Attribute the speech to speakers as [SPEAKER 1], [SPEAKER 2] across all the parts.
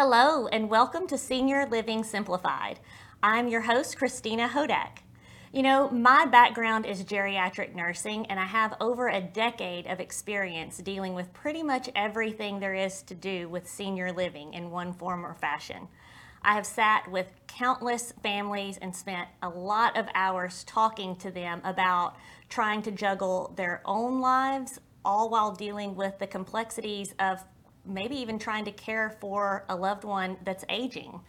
[SPEAKER 1] Hello, and welcome to Senior Living Simplified. I'm your host, Christina Hodak. You know, my background is geriatric nursing, and I have over a decade of experience dealing with pretty much everything there is to do with senior living in one form or fashion. I have sat with countless families and spent a lot of hours talking to them about trying to juggle their own lives, all while dealing with the complexities of maybe even trying to care for a loved one that's aging.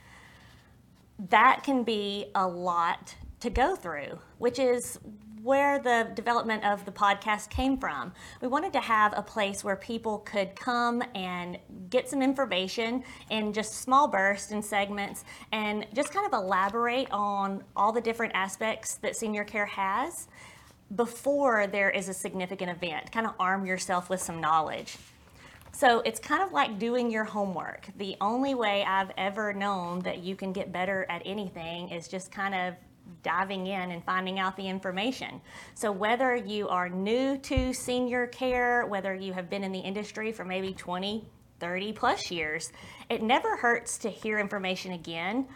[SPEAKER 1] That can be a lot to go through, which is where the development of the podcast came from. We wanted to have a place where people could come and get some information in just small bursts and segments and just kind of elaborate on all the different aspects that senior care has before there is a significant event, kind of arm yourself with some knowledge. So it's kind of like doing your homework. The only way I've ever known that you can get better at anything is just kind of diving in and finding out the information. So whether you are new to senior care, whether you have been in the industry for maybe 20, 30 plus years, it never hurts to hear information again.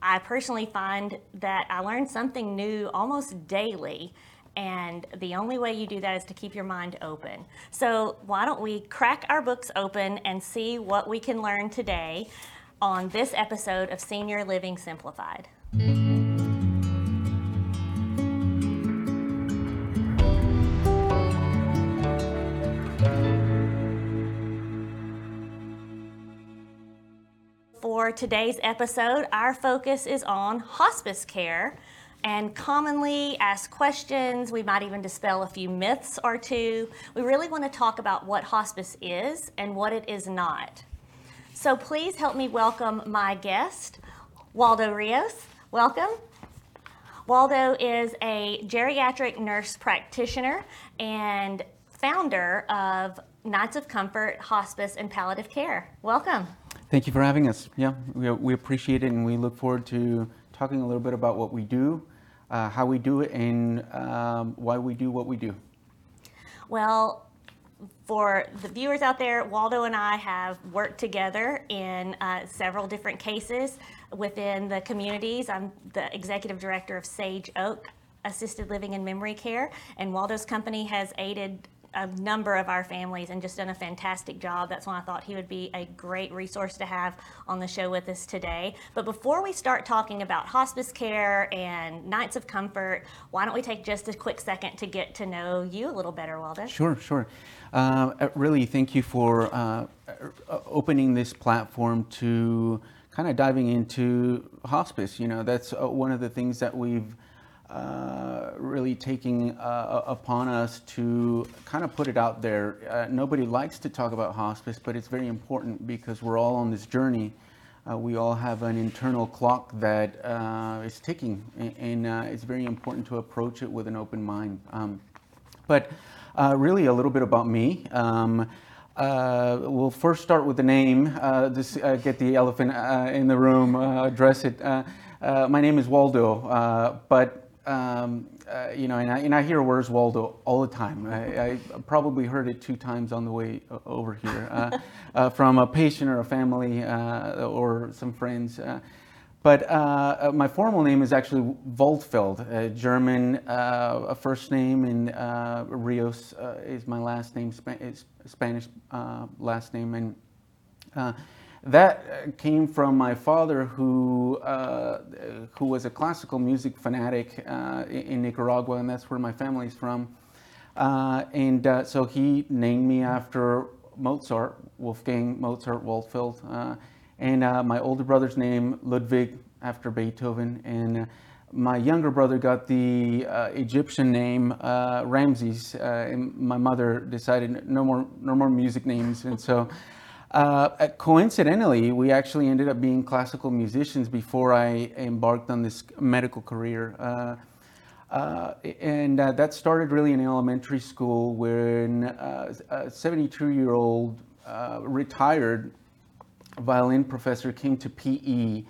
[SPEAKER 1] I personally find that I learn something new almost daily and the only way you do that is to keep your mind open. So, why don't we crack our books open and see what we can learn today on this episode of Senior Living Simplified? For today's episode, our focus is on hospice care and commonly ask questions. We might even dispel a few myths or two. We really want to talk about what hospice is and what it is not. So please help me welcome my guest, Waldo Rios. Welcome. Waldo is a geriatric nurse practitioner and founder of Knights of Comfort Hospice and Palliative Care. Welcome.
[SPEAKER 2] Thank you for having us. Yeah, we, we appreciate it and we look forward to talking a little bit about what we do uh, how we do it, and um, why we do what we do.
[SPEAKER 1] Well, for the viewers out there, Waldo and I have worked together in uh, several different cases within the communities. I'm the executive director of Sage Oak Assisted Living and Memory Care, and Waldo's company has aided a number of our families and just done a fantastic job. That's why I thought he would be a great resource to have on the show with us today. But before we start talking about hospice care and Knights of Comfort, why don't we take just a quick second to get to know you a little better, Waldo?
[SPEAKER 2] Sure, sure. Uh, uh really, thank you for uh, uh, opening this platform to kind of diving into hospice. You know, that's uh, one of the things that we've uh, really taking uh, upon us to kind of put it out there. Uh, nobody likes to talk about hospice, but it's very important because we're all on this journey. Uh, we all have an internal clock that uh, is ticking, and, it's very important to approach it with an open mind. Um, but really, a little bit about me. Um, we'll first start with the name, just get the elephant in the room, address it. my name is Waldo, but um, uh, you know, and I, and I hear "Where's Waldo" all the time. I, I probably heard it two times on the way over here uh, uh, from a patient or a family uh, or some friends. Uh, but uh, my formal name is actually Waldfeld, German a first name, and Rios is my last name, Sp- Spanish last name, and that uh, came from my father, who uh, who was a classical music fanatic uh, in Nicaragua, and that's where my family's from. Uh, and uh, so he named me after Mozart, Wolfgang Mozart Waldfeld, uh, and my older brother's name Ludwig after Beethoven, and my younger brother got the Egyptian name Ramses, and my mother decided no more no more music names, and so. Uh, uh, coincidentally, we actually ended up being classical musicians before I embarked on this medical career. Uh, uh, and uh, that started really in elementary school when uh, a 72 year old retired violin professor came to PE.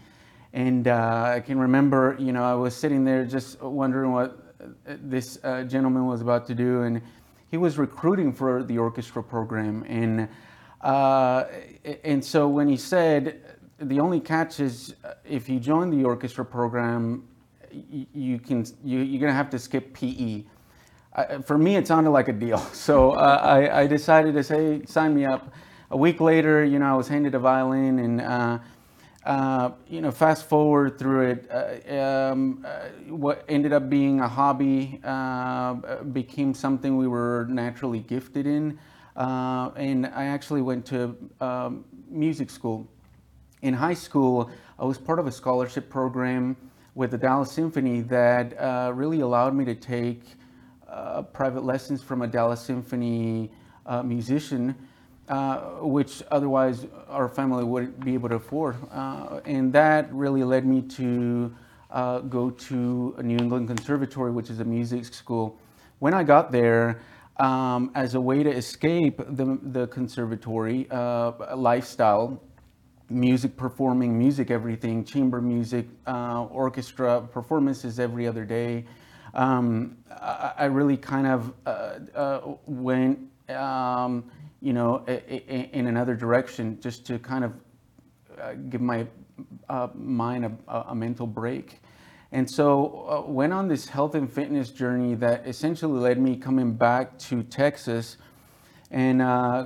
[SPEAKER 2] And I can remember, you know, I was sitting there just wondering what this gentleman was about to do. And he was recruiting for the orchestra program. And uh, and so when he said, the only catch is uh, if you join the orchestra program, you can you, you're gonna have to skip PE. I, for me, it sounded like a deal, so uh, I, I decided to say sign me up. A week later, you know, I was handed a violin, and uh, uh, you know, fast forward through it, uh, um, uh, what ended up being a hobby uh, became something we were naturally gifted in, uh, and I actually went to um, music school in high school, I was part of a scholarship program with the Dallas Symphony that uh, really allowed me to take uh, private lessons from a Dallas Symphony uh, musician, uh, which otherwise our family wouldn't be able to afford. Uh, and that really led me to go to a New England Conservatory, which is a music school. When I got there, um, as a way to escape the, the conservatory lifestyle, music performing music everything chamber music uh, orchestra performances every other day. Um, I, I, really kind of uh, uh, went um, you know in another direction just to kind of uh, give my uh, mind a, a, mental break and so uh, went on this health and fitness journey that essentially led me coming back to texas and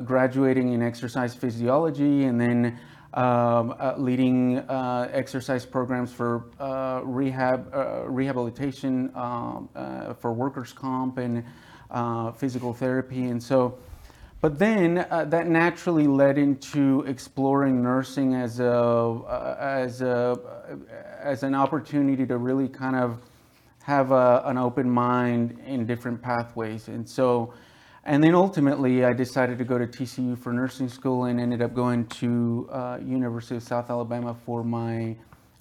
[SPEAKER 2] graduating in exercise physiology and then um, uh, leading uh, exercise programs for uh, rehab, uh, rehabilitation um, uh, for workers' comp and uh, physical therapy. And so, but then uh, that naturally led into exploring nursing as a, uh, as a, uh, as an opportunity to really kind of have a, an open mind in different pathways. And so, and then ultimately, I decided to go to TCU for nursing school and ended up going to uh, University of South Alabama for my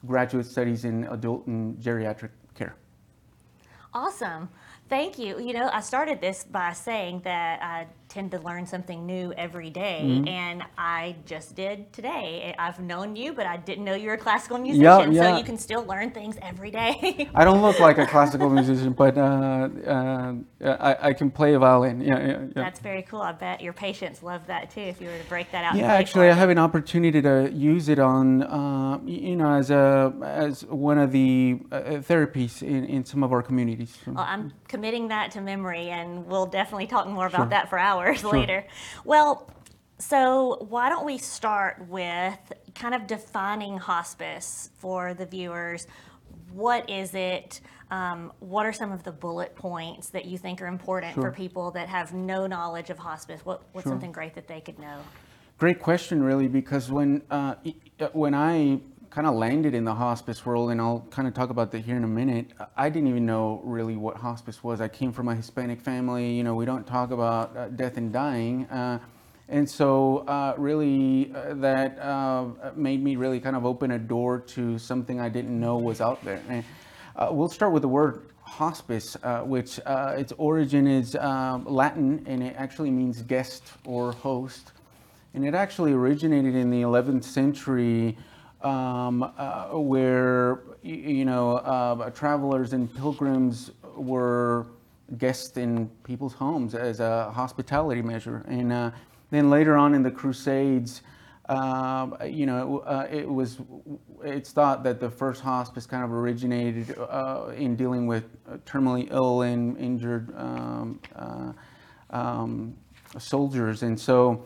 [SPEAKER 2] graduate studies in adult and geriatric care.
[SPEAKER 1] Awesome. Thank you. You know, I started this by saying that I tend to learn something new every day, mm-hmm. and I just did today. I've known you, but I didn't know you were a classical musician, yeah, yeah. so you can still learn things every day.
[SPEAKER 2] I don't look like a classical musician, but uh, uh, I, I, can play a violin. Yeah, yeah, yeah,
[SPEAKER 1] That's very cool. I bet your patients love that too. If you were to break that out.
[SPEAKER 2] Yeah, actually, I have an opportunity to use it on, uh, you know, as a as one of the uh, therapies in, in some of our communities.
[SPEAKER 1] Well, I'm committing that to memory, and we'll definitely talk more about sure. that for hours sure. later. Well, so why don't we start with kind of defining hospice for the viewers? What is it? Um, what are some of the bullet points that you think are important sure. for people that have no knowledge of hospice? What, what's something great that they could know?
[SPEAKER 2] Great question, really, because when uh, when I kind of landed in the hospice world, and I'll kind of talk about that here in a minute. I didn't even know really what hospice was. I came from a Hispanic family. You know, we don't talk about uh, death and dying. Uh, and so, uh, really, uh, that uh, made me really kind of open a door to something I didn't know was out there. And uh, we'll start with the word hospice, which its origin is Latin and it actually means guest or host. And it actually originated in the 11th century um, uh, where you know uh, travelers and pilgrims were guests in people's homes as a hospitality measure, and uh, then later on in the Crusades. Um, you know, uh, it was, it's thought that the first hospice kind of originated uh, in dealing with terminally ill and injured um, uh, um, soldiers. And so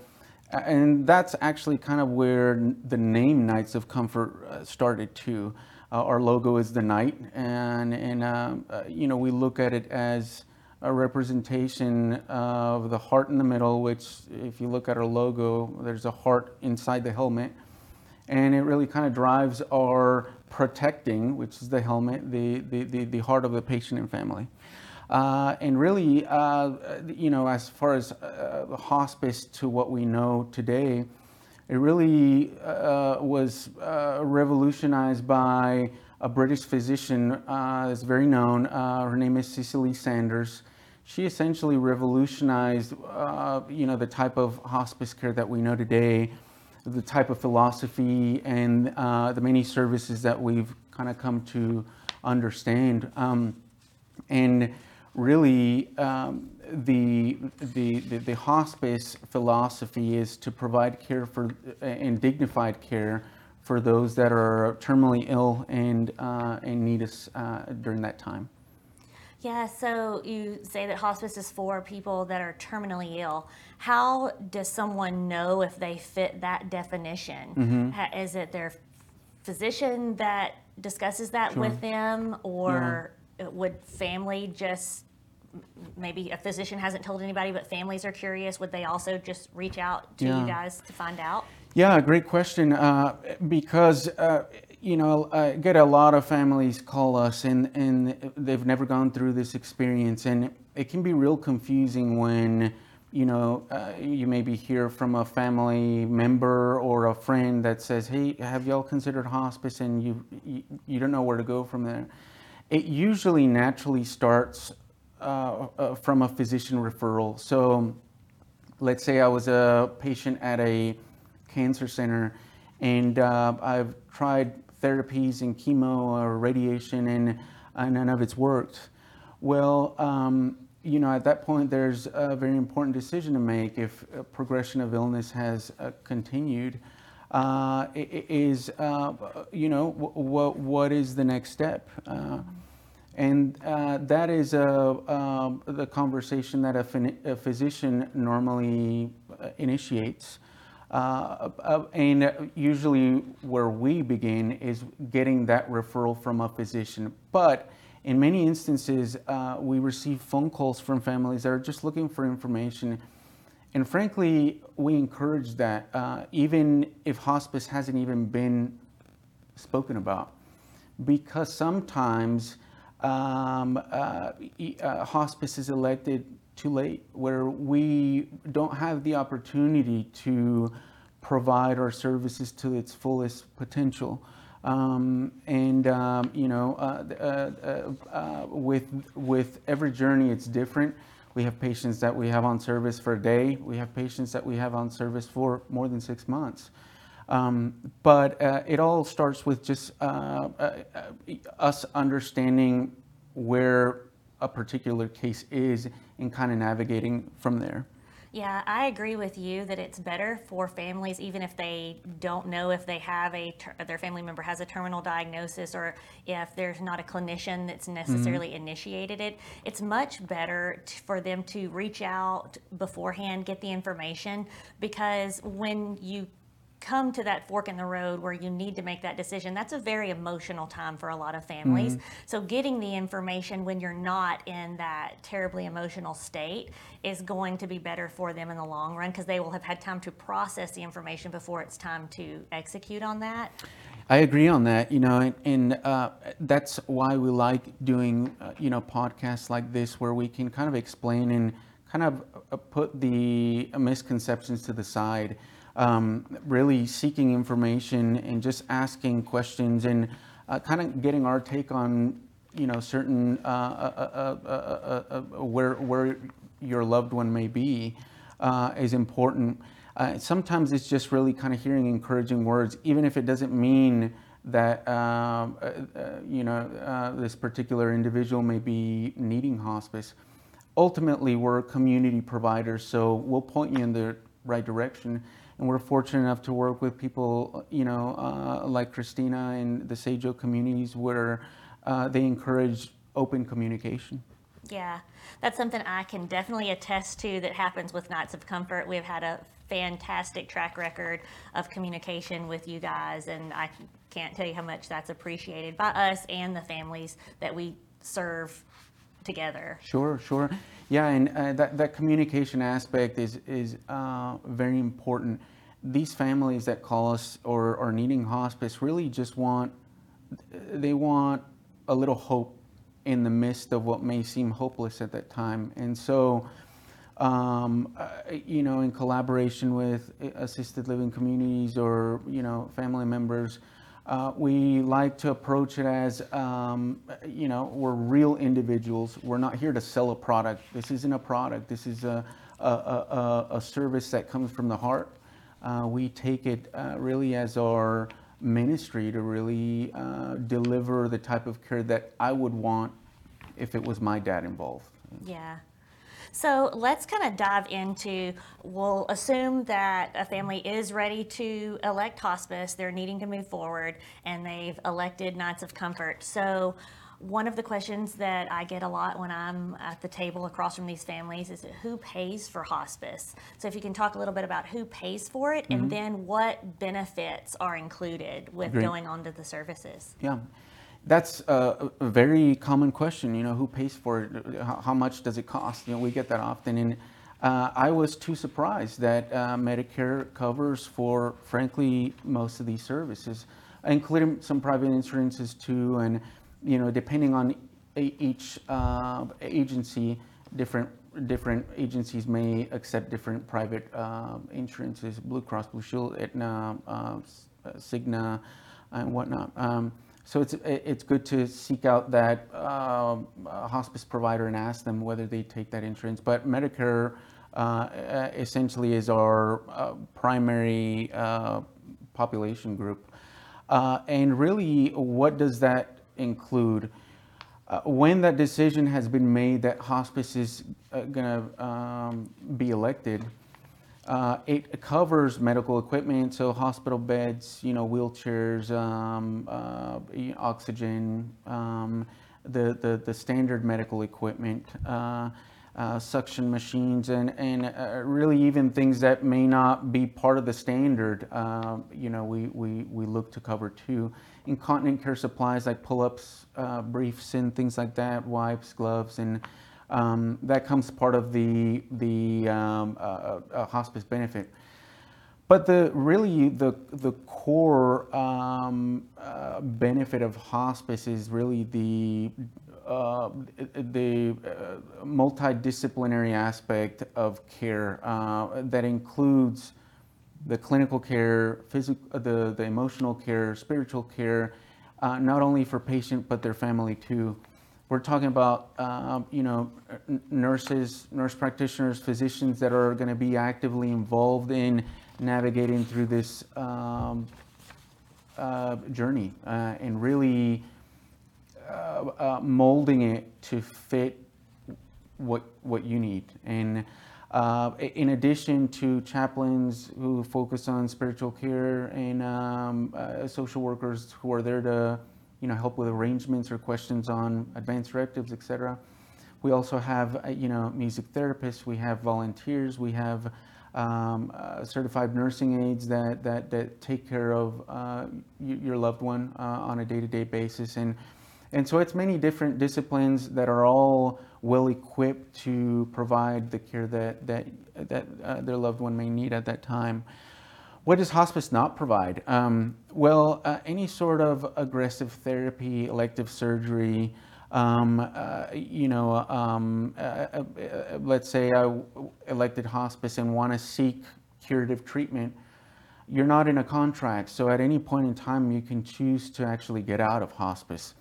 [SPEAKER 2] and that's actually kind of where the name Knights of Comfort uh, started too. Uh, our logo is the knight, and and uh, uh, you know we look at it as a representation of the heart in the middle. Which, if you look at our logo, there's a heart inside the helmet, and it really kind of drives our protecting, which is the helmet, the the the, the heart of the patient and family. Uh, and really, uh, you know, as far as uh, hospice to what we know today, it really uh, was uh, revolutionized by a British physician uh, that's very known. her name is Cicely Saunders. She essentially revolutionized, you know, the type of hospice care that we know today, the type of philosophy and the many services that we've kind of come to understand. Um, and really um, the, the, the, the, hospice philosophy is to provide care for and dignified care for those that are terminally ill and, uh, and need us uh, during that time.
[SPEAKER 1] Yeah, so you say that hospice is for people that are terminally ill. How does someone know if they fit that definition? Is it their physician that discusses that with them, or would family just maybe a physician hasn't told anybody, but families are curious? Would they also just reach out to
[SPEAKER 2] Yeah.
[SPEAKER 1] you guys to find out?
[SPEAKER 2] Yeah, great question. Uh, because uh, you know, I get a lot of families call us, and and they've never gone through this experience, and it can be real confusing when you know uh, you maybe hear from a family member or a friend that says, "Hey, have y'all considered hospice?" and you you, you don't know where to go from there. It usually naturally starts uh, uh, from a physician referral. So let's say I was a patient at a cancer center and uh, I've tried therapies and chemo or radiation and, and none of it's worked. Well, um, you know, at that point, there's a very important decision to make if progression of illness has uh, continued. Uh, is uh, you know what what is the next step? And uh, that is uh, um, the conversation that a, a physician normally uh, initiates. Uh, uh, and usually, where we begin is getting that referral from a physician. But in many instances, we receive phone calls from families that are just looking for information. And frankly, we encourage that, even if hospice hasn't even been spoken about because sometimes um, uh, uh, hospice is elected too late, where we don't have the opportunity to provide our services to its fullest potential. Um, and um, you know, uh, uh, uh, uh, with with every journey, it's different. We have patients that we have on service for a day. We have patients that we have on service for more than six months. Um, but uh, it all starts with just uh, uh, us understanding where a particular case is and kind of navigating from there.
[SPEAKER 1] Yeah, I agree with you that it's better for families, even if they don't know if they have a ter- their family member has a terminal diagnosis or if there's not a clinician that's necessarily initiated it. It's much better t- for them to reach out beforehand, get the information, because when you come to that fork in the road where you need to make that decision, that's a very emotional time for a lot of families. So, getting the information when you're not in that terribly emotional state is going to be better for them in the long run because they will have had time to process the information before it's time to execute on that.
[SPEAKER 2] I agree on that, you know, and, and uh, that's why we like doing, uh, you know, podcasts like this where we can kind of explain and kind of uh, put the misconceptions to the side. Um, really seeking information and just asking questions and uh, kind of getting our take on, you know, certain uh, uh, uh, uh, where where your loved one may be is important. Sometimes it's just really kind of hearing encouraging words, even if it doesn't mean that uh, uh, you know uh, this particular individual may be needing hospice. Ultimately, we're community providers, so we'll point you in the right direction. And we're fortunate enough to work with people, you know, uh, like Christina and the Sage Oak communities, where uh, they encourage open communication.
[SPEAKER 1] Yeah, that's something I can definitely attest to that happens with Knights of Comfort. We've had a fantastic track record of communication with you guys, and I can't tell you how much that's appreciated by us and the families that we serve together.
[SPEAKER 2] Sure, sure. Yeah, and uh, that, that communication aspect is, is uh, very important. These families that call us or are needing hospice really just want, they want a little hope in the midst of what may seem hopeless at that time. And so, um, uh, you know, in collaboration with assisted living communities or, you know, family members, uh, we like to approach it as, um, you know, we're real individuals. We're not here to sell a product. This isn't a product. This is a, a, a, a service that comes from the heart. Uh, we take it uh, really as our ministry to really uh, deliver the type of care that I would want if it was my dad involved.
[SPEAKER 1] Yeah. So let's kind of dive into. We'll assume that a family is ready to elect hospice. They're needing to move forward, and they've elected Knights of Comfort. So one of the questions that I get a lot when I'm at the table across from these families is who pays for hospice? So if you can talk a little bit about who pays for it and mm-hmm. then what benefits are included with
[SPEAKER 2] Great.
[SPEAKER 1] going on to the services.
[SPEAKER 2] Yeah, that's a, a very common question. You know, who pays for it? How, how much does it cost? You know, we get that often, and uh, I was too surprised that uh, Medicare covers for, frankly, most of these services, including some private insurances too. And you know, depending on e- each uh, agency, different different agencies may accept different private uh, insurances: Blue Cross Blue Shield, Aetna, uh, uh, Cigna, and whatnot. Um, so it's it's good to seek out that um, hospice provider and ask them whether they take that insurance. But Medicare uh, essentially is our uh, primary uh, population group, uh, and really, what does that include? Uh, when that decision has been made that hospice is going to um, be elected, uh, it covers medical equipment, so hospital beds, you know, wheelchairs, um, uh, oxygen, um, the, the, the standard medical equipment, uh, uh, suction machines, and, and uh, really even things that may not be part of the standard, uh, you know, we, we, we look to cover too. Incontinent care supplies like pull-ups, uh, briefs, and things like that, wipes, gloves, and um, that comes part of the the um, uh, uh, hospice benefit. But the really the the core um, uh, benefit of hospice is really the uh, the uh, multidisciplinary aspect of care uh, that includes the clinical care, physical, the the emotional care, spiritual care, uh, not only for patient but their family too. We're talking about, um, you know, nurses, nurse practitioners, physicians that are going to be actively involved in navigating through this um, uh, journey uh, and really uh, uh, molding it to fit what what you need. And uh, in addition to chaplains who focus on spiritual care and um, uh, social workers who are there to, you know, help with arrangements or questions on advanced directives, et cetera. We also have, uh, you know, music therapists. We have volunteers. We have um, uh, certified nursing aides that, that, that take care of uh, your loved one uh, on a day-to-day basis. And, and so it's many different disciplines that are all well equipped to provide the care that, that, that uh, their loved one may need at that time. What does hospice not provide? Um, well, uh, any sort of aggressive therapy, elective surgery, um, uh, you know, um, uh, uh, uh, let's say I elected hospice and want to seek curative treatment, you're not in a contract. So at any point in time, you can choose to actually get out of hospice.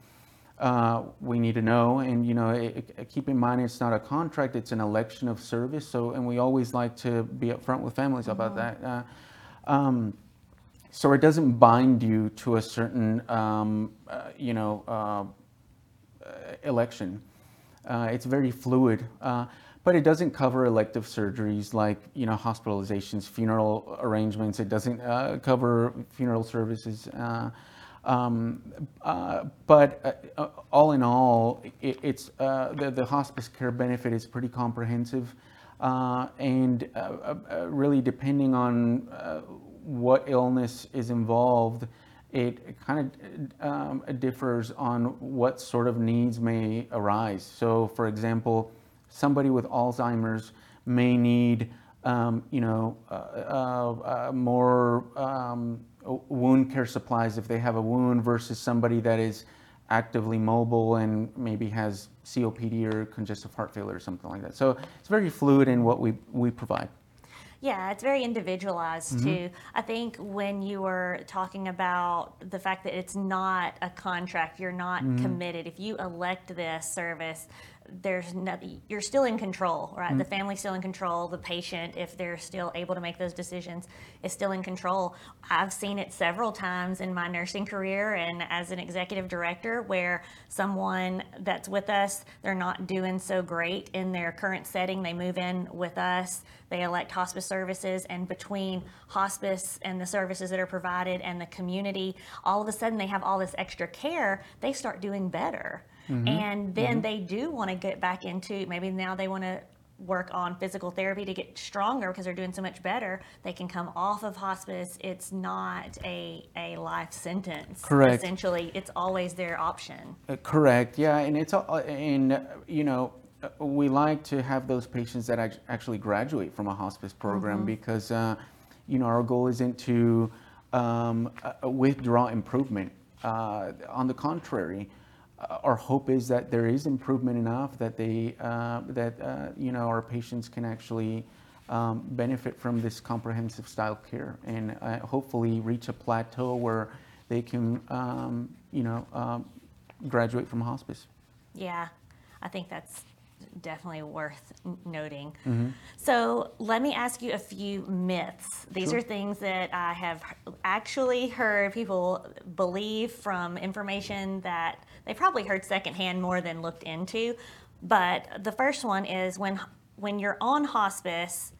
[SPEAKER 2] Uh, we need to know, and you know, it, it- keep in mind it's not a contract; it's an election of service. So, and we always like to be upfront with families about that. Um, so it doesn't bind you to a certain, um, uh, you know, uh, uh, election. Uh, it's very fluid, uh, but it doesn't cover elective surgeries like you know hospitalizations, funeral arrangements. It doesn't uh, cover funeral services. Um, uh, but uh, all in all, it, it's uh, the, the hospice care benefit is pretty comprehensive, and uh, uh, uh, really depending on uh, what illness is involved, it kind of um, differs on what sort of needs may arise. So, for example, somebody with Alzheimer's may need, um, you know, uh, uh, uh, more um, wound care supplies if they have a wound versus somebody that is actively mobile and maybe has COPD or congestive heart failure or something like that. So it's very fluid in what we, we provide.
[SPEAKER 1] Yeah, it's very individualized mm-hmm. too. I think when you were talking about the fact that it's not a contract, you're not mm-hmm. committed. If you elect this service, there's no, you're still in control, right? The mm-hmm. family's still in control. The patient, if they're still able to make those decisions, is still in control. I've seen it several times in my nursing career and as an executive director where someone that's with us, they're not doing so great in their current setting. They move in with us, they elect hospice services, and between hospice and the services that are provided and the community, all of a sudden they have all this extra care, they start doing better. And then they do want to get back into maybe now they want to work on physical therapy to get stronger because they're doing so much better. They can come off of hospice. It's not a, a life sentence.
[SPEAKER 2] Correct.
[SPEAKER 1] Essentially, it's always their option.
[SPEAKER 2] Uh, Correct. Yeah, and it's all- and uh, you know we like to have those patients that actually graduate from a hospice program because uh, you know our goal isn't to um, uh, withdraw improvement. Uh, on the contrary, uh, our hope is that there is improvement enough that they uh, that uh, you know our patients can actually um, benefit from this comprehensive style care and uh, hopefully reach a plateau where they can um, you know um, graduate from hospice.
[SPEAKER 1] Yeah, I think that's definitely worth noting.
[SPEAKER 2] Mm-hmm.
[SPEAKER 1] So, let me ask you a few myths. These
[SPEAKER 2] Sure.
[SPEAKER 1] are things that I have actually heard people believe from information that they probably heard secondhand more than looked into. But the first one is when when you're on hospice,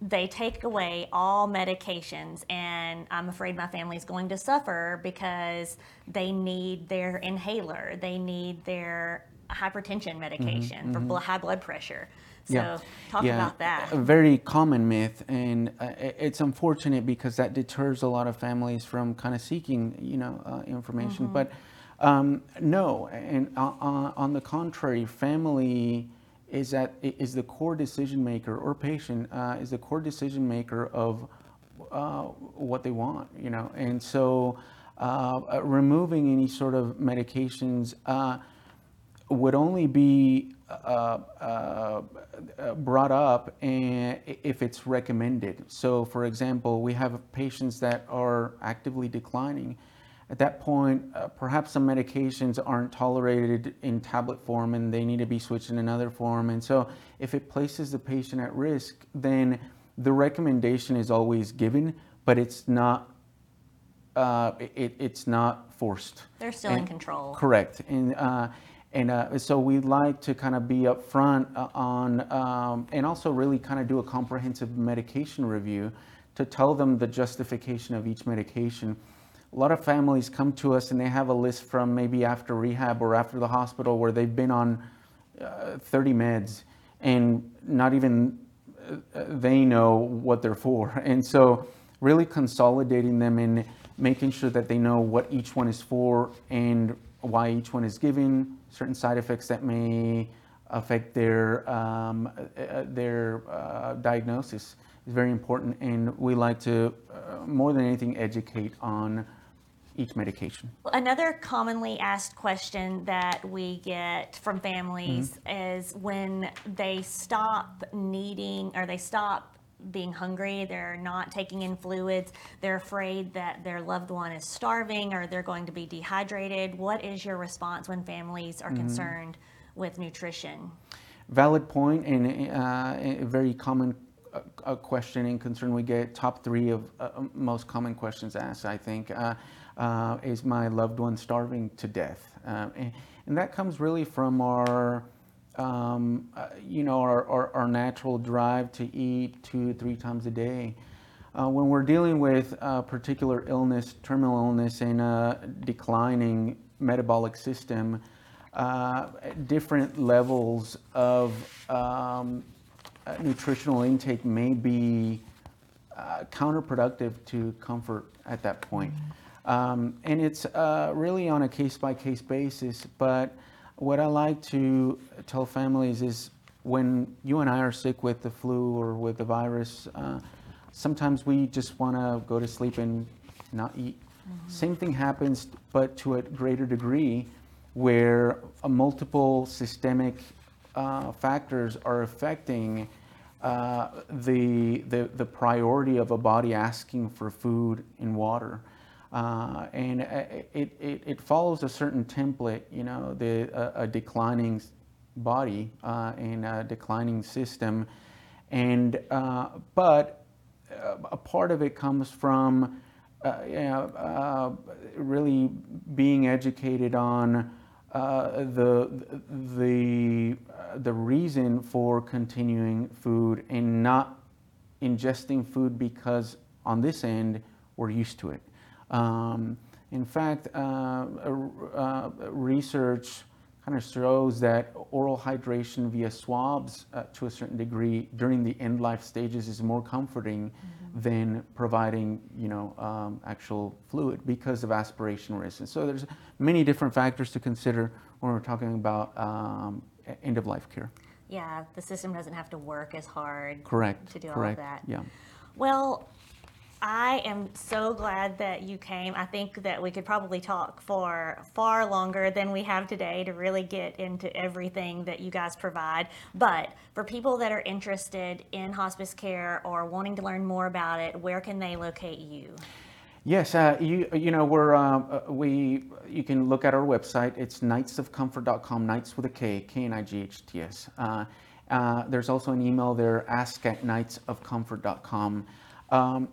[SPEAKER 1] they take away all medications and i'm afraid my family's going to suffer because they need their inhaler they need their hypertension medication for bl- high blood pressure so talk about that
[SPEAKER 2] A very common myth, and uh, it's unfortunate because that deters a lot of families from kind of seeking, you know, uh, information.
[SPEAKER 1] Mm-hmm.
[SPEAKER 2] But um, no, and uh, uh, on the contrary, family is that is the core decision maker, or patient uh, is the core decision maker of uh, what they want, you know, and so removing any sort of medications. Would only be uh, uh, uh, brought up if it's recommended. So, for example, we have patients that are actively declining. At that point, uh, perhaps some medications aren't tolerated in tablet form and they need to be switched in another form. And so, if it places the patient at risk, then the recommendation is always given, but it's not uh, it, it's not forced.
[SPEAKER 1] they're still in control
[SPEAKER 2] Correct. And, uh, and uh, so we like to kind of be upfront uh, on, um, and also really kind of do a comprehensive medication review to tell them the justification of each medication. A lot of families come to us and they have a list from maybe after rehab or after the hospital where they've been on uh, 30 meds and not even uh, they know what they're for. And so, really consolidating them and making sure that they know what each one is for and why each one is given, certain side effects that may affect their um, uh, uh, their uh, diagnosis is very important. And we like to, uh, more than anything, educate on each medication.
[SPEAKER 1] Another commonly asked question that we get from families is when they stop needing or they stop being hungry, they're not taking in fluids, they're afraid that their loved one is starving or they're going to be dehydrated. What is your response when families are concerned with nutrition?
[SPEAKER 2] Valid point and uh, a very common uh, question and concern we get. Top three of uh, most common questions asked, I think, uh, uh, is my loved one starving to death? Uh, and, and that comes really from our, um, uh, you know, our, our, our natural drive to eat two, three times a day. Uh, when we're dealing with a particular illness, terminal illness, and a declining metabolic system, uh, different levels of um, uh, nutritional intake may be uh, counterproductive to comfort at that point. Um, and it's uh, really on a case by case basis. But what I like to tell families is when you and I are sick with the flu or with the virus, uh, sometimes we just want to go to sleep and not eat. Same thing happens, but to a greater degree, where a multiple systemic uh, factors are affecting uh, the, the, the priority of a body asking for food and water. Uh, and uh, it, it, it follows a certain template, you know, the, a, a declining body uh, in a declining system. And, uh, but uh, a part of it comes from uh, you know, really being educated on the the the reason for continuing food and not ingesting food because on this end we're used to it. Um, in fact, uh, uh, research kind of shows that oral hydration via swabs uh, to a certain degree during the end life stages is more comforting mm-hmm. than providing, you know, um, actual fluid because of aspiration risk. And so there's many different factors to consider when we're talking about um, end of life care.
[SPEAKER 1] Yeah, the system doesn't have to work as hard.
[SPEAKER 2] Correct.
[SPEAKER 1] To do
[SPEAKER 2] correct,
[SPEAKER 1] all of that.
[SPEAKER 2] Yeah.
[SPEAKER 1] Well, I am so glad that you came. I think that we could probably talk for far longer than we have today to really get into everything that you guys provide. But for people that are interested in hospice care or wanting to learn more about it, where can they locate you?
[SPEAKER 2] Yes, uh, you you know we're uh, we you can look at our website. It's knightsofcomfort.com. Knights with a K, K N I G H T S. Uh, uh, there's also an email there, ask at knightsofcomfort.com. Um,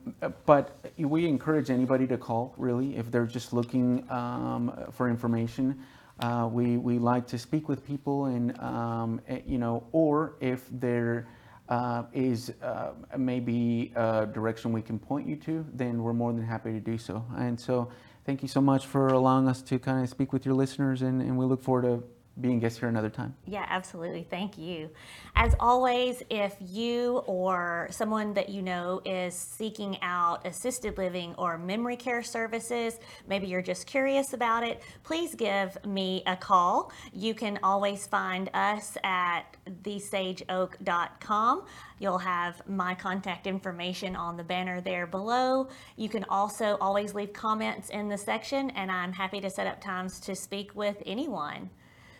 [SPEAKER 2] but we encourage anybody to call, really, if they're just looking um, for information. Uh, we, we like to speak with people and, um, eh, you know, or if there uh, is uh, maybe a direction we can point you to, then we're more than happy to do so. And so thank you so much for allowing us to kind of speak with your listeners and, and we look forward to being guests here another time.
[SPEAKER 1] Yeah, absolutely. Thank you. As always, if you or someone that you know is seeking out assisted living or memory care services, maybe you're just curious about it, please give me a call. You can always find us at thesageoak.com. You'll have my contact information on the banner there below. You can also always leave comments in the section, and I'm happy to set up times to speak with anyone.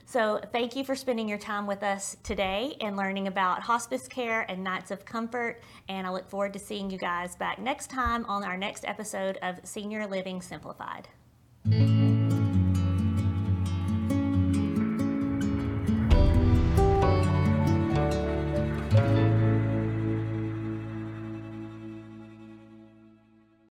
[SPEAKER 1] So, thank you for spending your time with us today and learning about hospice care and Knights of Comfort. And I look forward to seeing you guys back next time on our next episode of Senior Living Simplified.